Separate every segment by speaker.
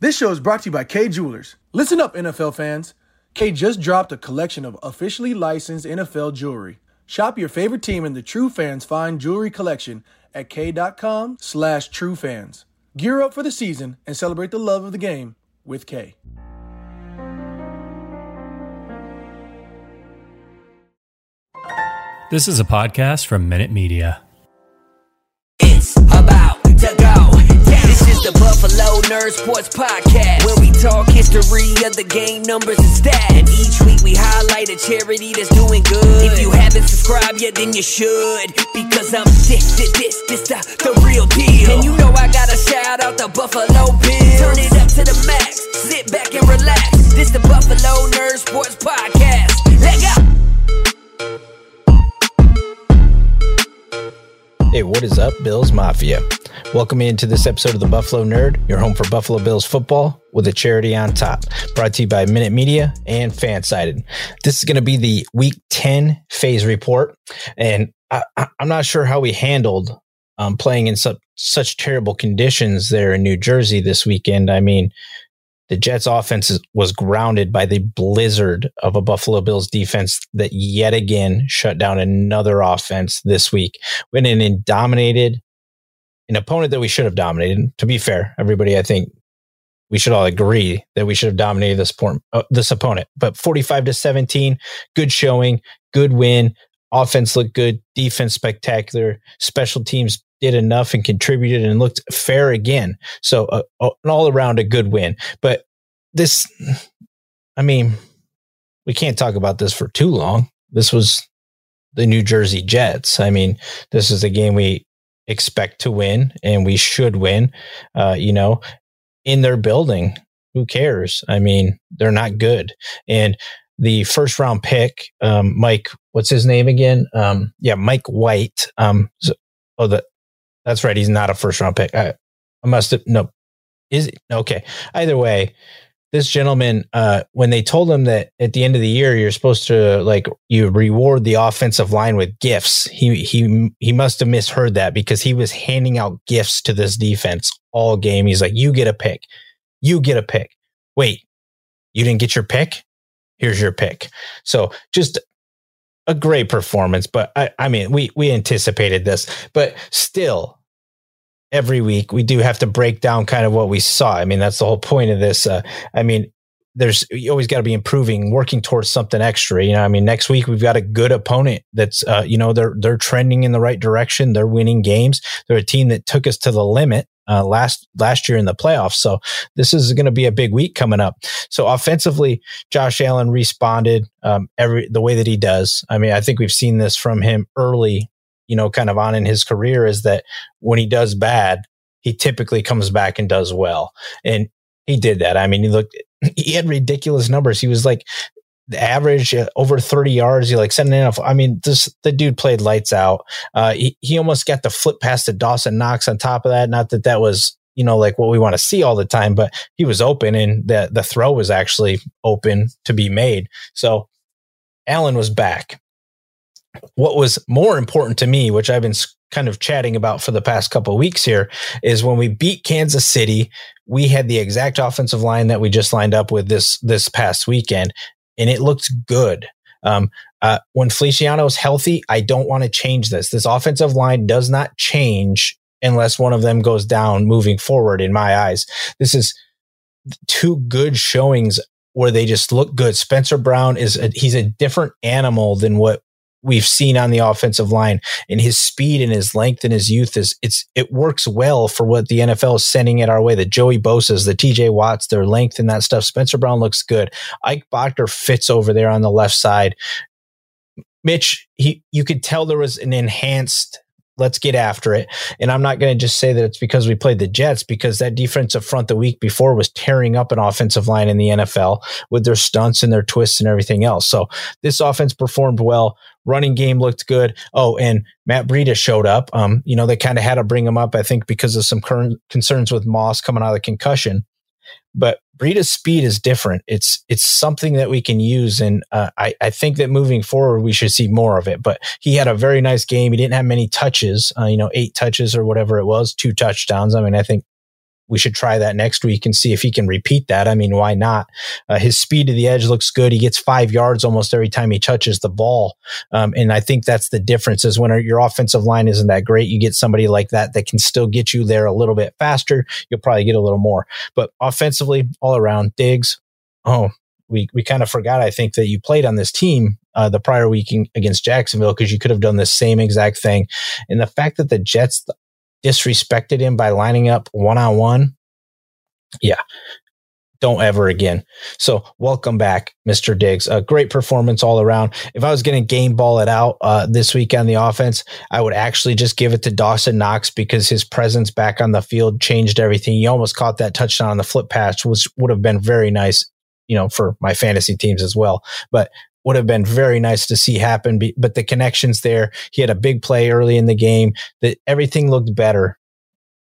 Speaker 1: This show is brought to you by Kay Jewelers. Listen up, NFL fans. Kay just dropped a collection of officially licensed NFL jewelry. Shop your favorite team in the True Fans Fine Jewelry Collection at kay.com slash True Fans. Gear up for the season and celebrate the love of the game with Kay.
Speaker 2: This is a podcast from Minute Media.
Speaker 3: Is the Buffalo Nerd Sports Podcast, where we talk history of the game, numbers, and stats. And each week we highlight a charity that's doing good. If you haven't subscribed yet, then you should, because I'm this, this, this, this the, the real deal. And you know I gotta shout out the Buffalo Bills. Turn it up to the max, sit back and relax. This the Buffalo Nerd Sports Podcast. Let go.
Speaker 4: Hey, what is up, Bills Mafia? Welcome into this episode of the Buffalo Nerd, your home for Buffalo Bills football with a charity on top. Brought to you by Minute Media and FanSided. This is going to be the Week 10 phase report, and I, am not sure how we handled um, playing in such such terrible conditions there in New Jersey this weekend. I mean, the Jets offense was grounded by the blizzard of a Buffalo Bills defense that yet again shut down another offense this week. Went in and dominated an opponent that we should have dominated. To be fair, everybody, I think we should all agree that we should have dominated this, uh, this opponent. But 45 to 17, good showing, good win. Offense looked good, defense spectacular, special teams did enough and contributed and looked fair again. So uh, an all around a good win. But this, I mean, we can't talk about this for too long. This was the New Jersey Jets. I mean, this is a game we expect to win and we should win. Uh, you know, in their building, who cares? I mean, they're not good. And the first round pick, um, Mike, what's his name again? Um, yeah, Mike White. Um, so, oh, the that's right. He's not a first round pick. I, I must have no. Is it okay? Either way, this gentleman, uh, when they told him that at the end of the year you're supposed to like you reward the offensive line with gifts, he he he must have misheard that because he was handing out gifts to this defense all game. He's like, "You get a pick, you get a pick." Wait, you didn't get your pick? Here's your pick. So just a great performance, but I, I mean, we we anticipated this, but still, every week we do have to break down kind of what we saw. I mean, that's the whole point of this. Uh, I mean, there's you always got to be improving, working towards something extra. You know, I mean, next week we've got a good opponent that's, uh, you know, they're they're trending in the right direction. They're winning games. They're a team that took us to the limit uh, last last year in the playoffs. So this is going to be a big week coming up. So offensively, Josh Allen responded um, every the way that he does. I mean, I think we've seen this from him early you know, kind of on in his career is that when he does bad, he typically comes back and does well. And he did that. I mean, he looked, he had ridiculous numbers. He was like the average uh, over 30 yards. He like setting enough. I mean, this, the dude played lights out. Uh, he, he almost got the flip past to Dawson Knox on top of that. Not that that was, you know, like what we want to see all the time, but he was open and the, the throw was actually open to be made. So Allen was back what was more important to me, which I've been kind of chatting about for the past couple weeks here, is when we beat Kansas City, we had the exact offensive line that we just lined up with this this past weekend, and it looked good. Um, uh, when Feliciano is healthy, I don't want to change this. This offensive line does not change unless one of them goes down moving forward. In my eyes, this is two good showings where they just look good. Spencer Brown is a, he's a different animal than what we've seen on the offensive line and his speed and his length and his youth is it's it works well for what the NFL is sending it our way. The Joey Bosa's, the TJ Watts, their length and that stuff. Spencer Brown looks good. Ike Boettger fits over there on the left side. Mitch, he you could tell there was an enhanced let's get after it. And I'm not going to just say that it's because we played the Jets, because that defensive front the week before was tearing up an offensive line in the NFL with their stunts and their twists and everything else. So this offense performed well. Running game looked good. Oh, and Matt Breida showed up. Um, you know, they kind of had to bring him up, I think, because of some current concerns with Moss coming out of the concussion. But Breida's speed is different. It's it's something that we can use, and uh, I I think that moving forward we should see more of it. But he had a very nice game. He didn't have many touches, uh, you know, eight touches or whatever it was, two touchdowns. I mean, I think we should try that next week and see if he can repeat that. I mean, why not? Uh, his speed to the edge looks good. He gets five yards almost every time he touches the ball. Um, and I think that's the difference is when your offensive line isn't that great, you get somebody like that that can still get you there a little bit faster. You'll probably get a little more. But offensively, all around, Diggs, oh, we, we kind of forgot, I think, that you played on this team uh, the prior week against Jacksonville because you could have done the same exact thing. And the fact that the Jets disrespected him by lining up one on one. Yeah. Don't ever again. So welcome back, Mr. Diggs. A great performance all around. If I was going to game ball it out uh, this week on the offense, I would actually just give it to Dawson Knox because his presence back on the field changed everything. He almost caught that touchdown on the flip pass, which would have been very nice, you know, for my fantasy teams as well. But would have been very nice to see happen. But the connections there, he had a big play early in the game that everything looked better.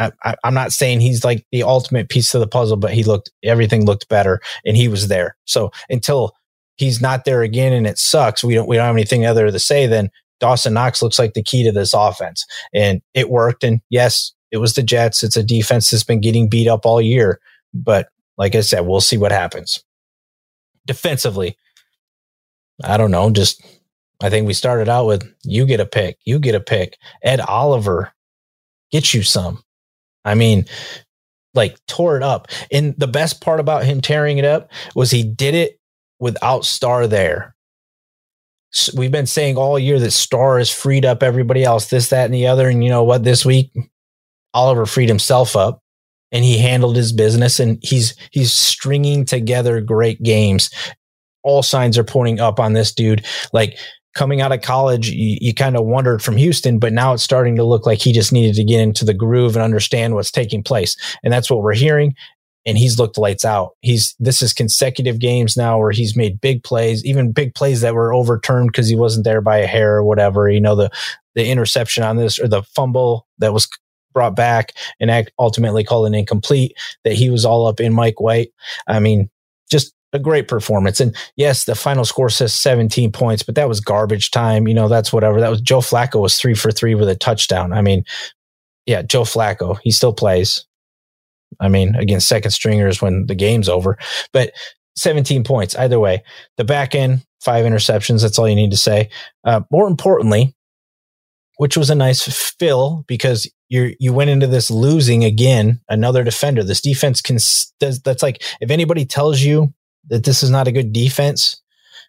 Speaker 4: I, am not saying he's like the ultimate piece of the puzzle, but he looked, everything looked better and he was there. So until he's not there again and it sucks, we don't, we don't have anything other to say than Dawson Knox looks like the key to this offense and it worked. And yes, it was the Jets. It's a defense that's been getting beat up all year. But like I said, we'll see what happens. Defensively, I don't know, just I think we started out with you get a pick, you get a pick. Ed Oliver, get you some. I mean, like tore it up. And the best part about him tearing it up was he did it without Star there. So we've been saying all year that Star has freed up everybody else, this, that, and the other. And you know what? This week, Oliver freed himself up and he handled his business and he's he's stringing together great games all signs are pointing up on this dude. Like coming out of college, you, you kind of wondered from Houston, but now it's starting to look like he just needed to get into the groove and understand what's taking place. And that's what we're hearing. And he's looked lights out. He's this is consecutive games now where he's made big plays, even big plays that were overturned because he wasn't there by a hair or whatever. You know, the the interception on this or the fumble that was brought back and ultimately called an incomplete that he was all up in Mike White. I mean, just a great performance. And yes, the final score says 17 points, but that was garbage time. You know, that's whatever. That was Joe Flacco was three for three with a touchdown. I mean, yeah, Joe Flacco, he still plays. I mean, against second stringers when the game's over, but 17 points either way. The back end, five interceptions. That's all you need to say. Uh, more importantly, which was a nice fill because you you went into this losing again another defender. This defense can does that's like if anybody tells you that this is not a good defense,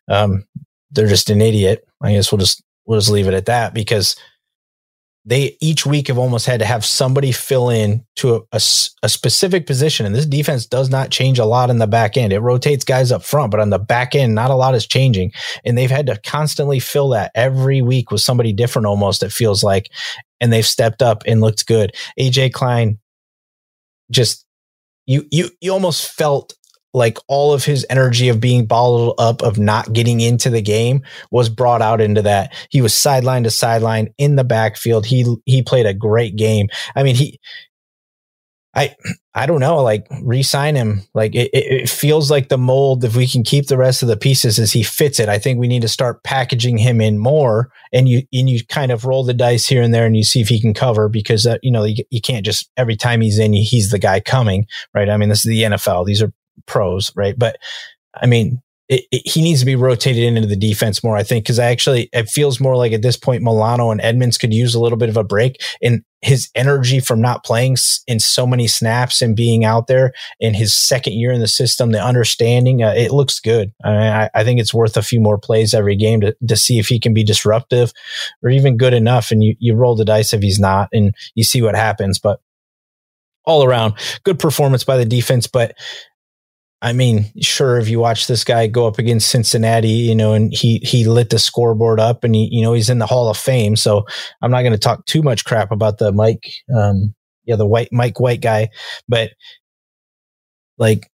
Speaker 4: um, they're just an idiot. I guess we'll just we'll just leave it at that because they each week have almost had to have somebody fill in to a, a, a, specific position. And this defense does not change a lot in the back end. It rotates guys up front, but on the back end, not a lot is changing. And they've had to constantly fill that every week with somebody different almost, it feels like. And they've stepped up and looked good. AJ Klein just you you you almost felt like all of his energy of being bottled up of not getting into the game was brought out into that. He was sideline to sideline in the backfield. He he played a great game. I mean, he I I don't know, like re-sign him. Like it, it feels like the mold. If we can keep the rest of the pieces as he fits it, I think we need to start packaging him in more. And you and you kind of roll the dice here and there, and you see if he can cover because you know you, you can't just every time he's in, he's the guy coming, right? I mean, this is the NFL. These are pros, right? But I mean, it, it, he needs to be rotated into the defense more, I think, because I actually, it feels more like at this point, Milano and Edmonds could use a little bit of a break and his energy from not playing in so many snaps and being out there in his second year in the system, the understanding, uh, it looks good. I, mean, I, I, think it's worth a few more plays every game to, to see if he can be disruptive or even good enough. And you, you roll the dice if he's not and you see what happens. But all around, good performance by the defense. But I mean, sure, if you watch this guy go up against Cincinnati, you know, and he he lit the scoreboard up, and he, you know, he's in the Hall of Fame. So I'm not going to talk too much crap about the Mike, um, yeah, the white Mike White guy, but like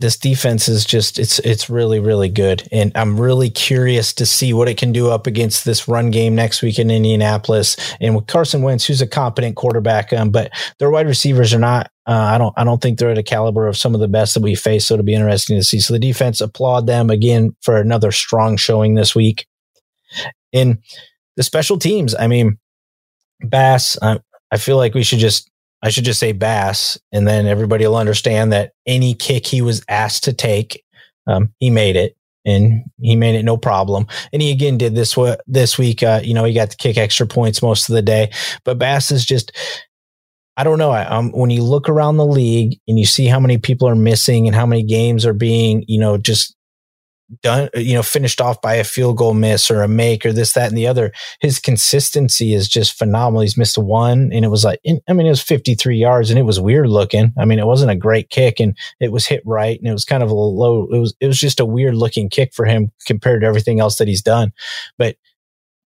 Speaker 4: this defense is just it's it's really really good. And i'm really curious to see what it can do up against this run game next week in indianapolis and with carson wentz who's a competent quarterback um, but their wide receivers are not uh, i don't i don't think they're at a caliber of some of the best that we face. So it'll be interesting to see. So the defense applaud them again for another strong showing this week. In the special teams i mean bass uh, i feel like we should just I should just say Bass, and then everybody will understand that any kick he was asked to take, um, he made it, and he made it no problem. And he again did this what this week. Uh, you know, he got to kick extra points most of the day, but Bass is just. I don't know. Um, when you look around the league and you see how many people are missing and how many games are being, you know, just done, uh, you know, finished off by a field goal miss or a make or this, that, and the other. His consistency is just phenomenal. He's missed one and it was like, I mean, it was 53 yards and it was weird looking. I mean, it wasn't a great kick and it was hit right and it was kind of a low. It was, it was just a weird looking kick for him compared to everything else that he's done. But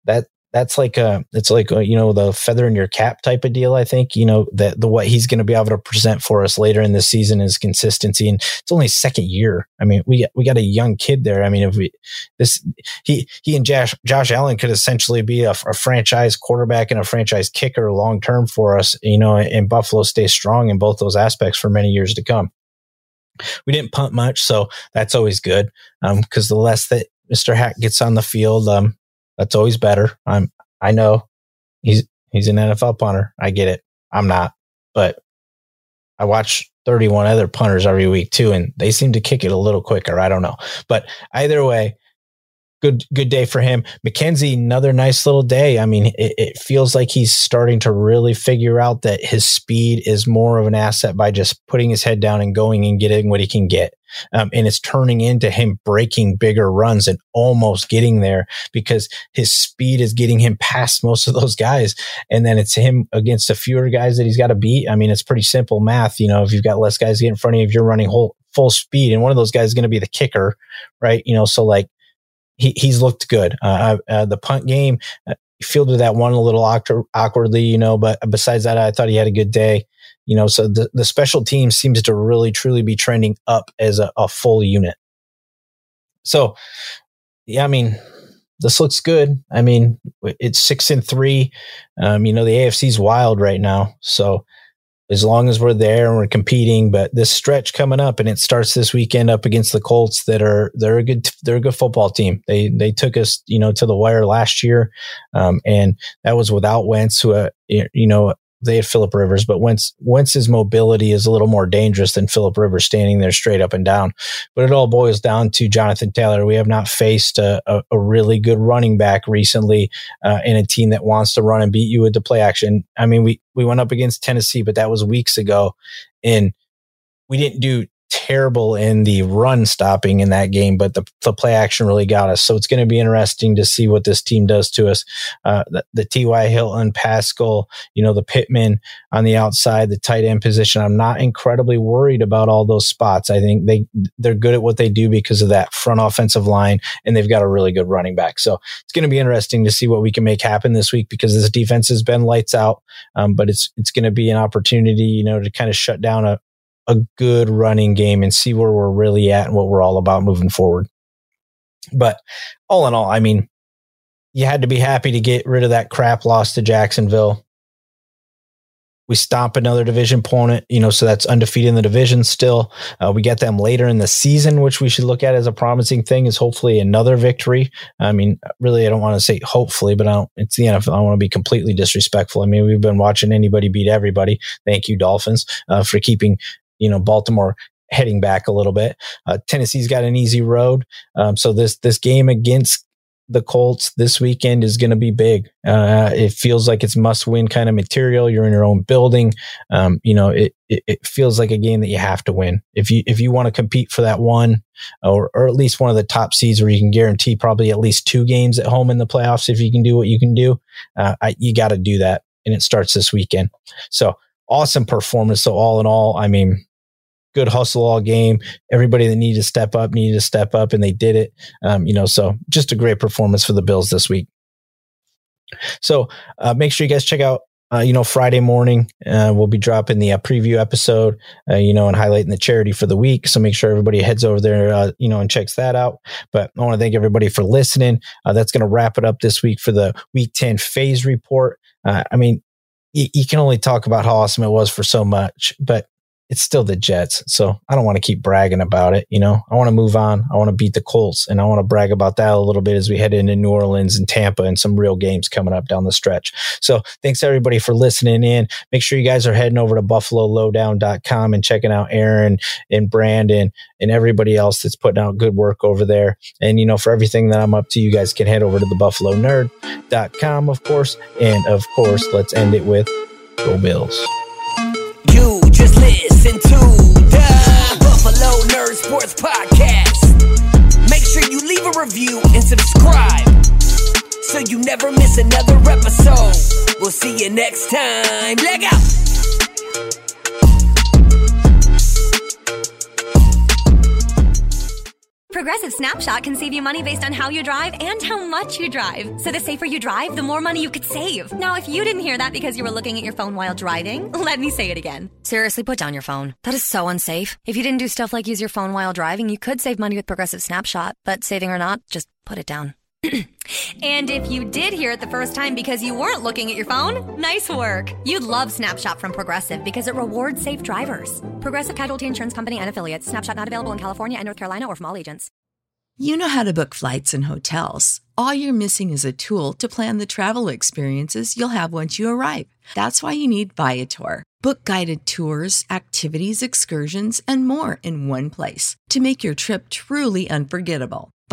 Speaker 4: that, that's like a it's like a, you know the feather in your cap type of deal i think you know that the what he's going to be able to present for us later in the season is consistency and it's only second year i mean we we got a young kid there i mean if we this he he and josh josh allen could essentially be a, a franchise quarterback and a franchise kicker long term for us you know and buffalo stays strong in both those aspects for many years to come we didn't punt much so that's always good because um, the less that Mr. Haack gets on the field, um, that's always better. I'm, I know he's, he's an NFL punter. I get it. I'm not, but I watch 31 other punters every week too, and they seem to kick it a little quicker. I don't know, but either way, good good day for him. McKenzie, another nice little day. I mean, it, it, feels like he's starting to really figure out that his speed is more of an asset by just putting his head down and going and getting what he can get. Um, and it's turning into him breaking bigger runs and almost getting there because his speed is getting him past most of those guys. And then it's him against a fewer guys that he's got to beat. I mean, it's pretty simple math. You know, if you've got less guys get in front of you, if you're running whole, full speed and one of those guys is going to be the kicker, right? You know, so like he, he's looked good. Uh, uh, the punt game, uh, fielded that one a little awkwardly, you know, but besides that, I thought he had a good day. You know, so the, the special team seems to really truly be trending up as a, a full unit. So, yeah, I mean, this looks good. I mean, it's six and three. Um, you know, the AFC's wild right now. So as long as we're there and we're competing. But this stretch coming up, and it starts this weekend up against the Colts that are they're a good they're a good football team. They they took us you know to the wire last year, um, and that was without Wentz, who uh, you know they had Philip Rivers, but Wentz, Wentz's mobility is a little more dangerous than Philip Rivers standing there straight up and down. But it all boils down to Jonathan Taylor. We have not faced a, a, a really good running back recently uh, in a team that wants to run and beat you with the play action. I mean, we we went up against Tennessee, but that was weeks ago, and we didn't do terrible in the run stopping in that game, but the, the play action really got us. So it's going to be interesting to see what this team does to us. Uh, the, the T.Y. Hilton, Pascal, you know, the Pittman on the outside, the tight end position. I'm not incredibly worried about all those spots. I think they, they're good at what they do because of that front offensive line and they've got a really good running back. So it's going to be interesting to see what we can make happen this week because this defense has been lights out. Um, but it's, it's going to be an opportunity, you know, to kind of shut down a, a good running game and see where we're really at and what we're all about moving forward. But all in all, I mean, you had to be happy to get rid of that crap loss to Jacksonville. We stomp another division opponent, you know, so that's undefeated in the division still. Uh, we get them later in the season, which we should look at as a promising thing, is hopefully another victory. I mean, really, I don't want to say hopefully, but I don't, it's the NFL. I want to be completely disrespectful. I mean, we've been watching anybody beat everybody. Thank you, Dolphins, uh, for keeping you know, Baltimore heading back a little bit. Uh, Tennessee's got an easy road. Um, so this, this game against the Colts this weekend is going to be big. Uh, it feels like it's must win kind of material. You're in your own building. Um, you know, it, it, it, feels like a game that you have to win. If you, if you want to compete for that one or, or at least one of the top seeds where you can guarantee probably at least two games at home in the playoffs, if you can do what you can do, uh, I, you got to do that. And it starts this weekend. So awesome performance. So all in all, I mean, good hustle all game. Everybody that needed to step up needed to step up, and they did it. Um, you know, so just a great performance for the Bills this week. So uh, make sure you guys check out uh, you know, Friday morning, uh, we'll be dropping the uh, preview episode, uh, you know, and highlighting the charity for the week. So make sure everybody heads over there, uh, you know, and checks that out. But I want to thank everybody for listening. That's going to wrap it up this week for the week 10 phase report. I mean, you can only talk about how awesome it was for so much, but it's still the Jets. So I don't want to keep bragging about it. You know, I want to move on. I want to beat the Colts and I want to brag about that a little bit as we head into New Orleans and Tampa and some real games coming up down the stretch. So thanks everybody for listening in. Make sure you guys are heading over to buffalolowdown.com and checking out Aaron and Brandon and everybody else that's putting out good work over there. And, you know, for everything that I'm up to, you guys can head over to the buffalonerd.com, of course. And of course, let's end it with Go Bills.
Speaker 3: You listen to the Buffalo Nerd Sports Podcast. Make sure you leave a review and subscribe so you never miss another episode. We'll see you next time. Leg out.
Speaker 5: Progressive Snapshot can save you money based on how you drive and how much you drive. So the safer you drive, the more money you could save. Now, if you didn't hear that because you were looking at your phone while driving, let me say it again. Seriously, put down your phone. That is so unsafe. If you didn't do stuff like use your phone while driving, you could save money with Progressive Snapshot. But saving or not, just put it down. and if you did hear it the first time because you weren't looking at your phone, nice work. You'd love Snapshot from Progressive because it rewards safe drivers. Progressive Casualty Insurance Company and affiliates. Snapshot not available in California and North Carolina or from all agents.
Speaker 6: You know how to book flights and hotels. All you're missing is a tool to plan the travel experiences you'll have once you arrive. That's why you need Viator. Book guided tours, activities, excursions, and more in one place to make your trip truly unforgettable.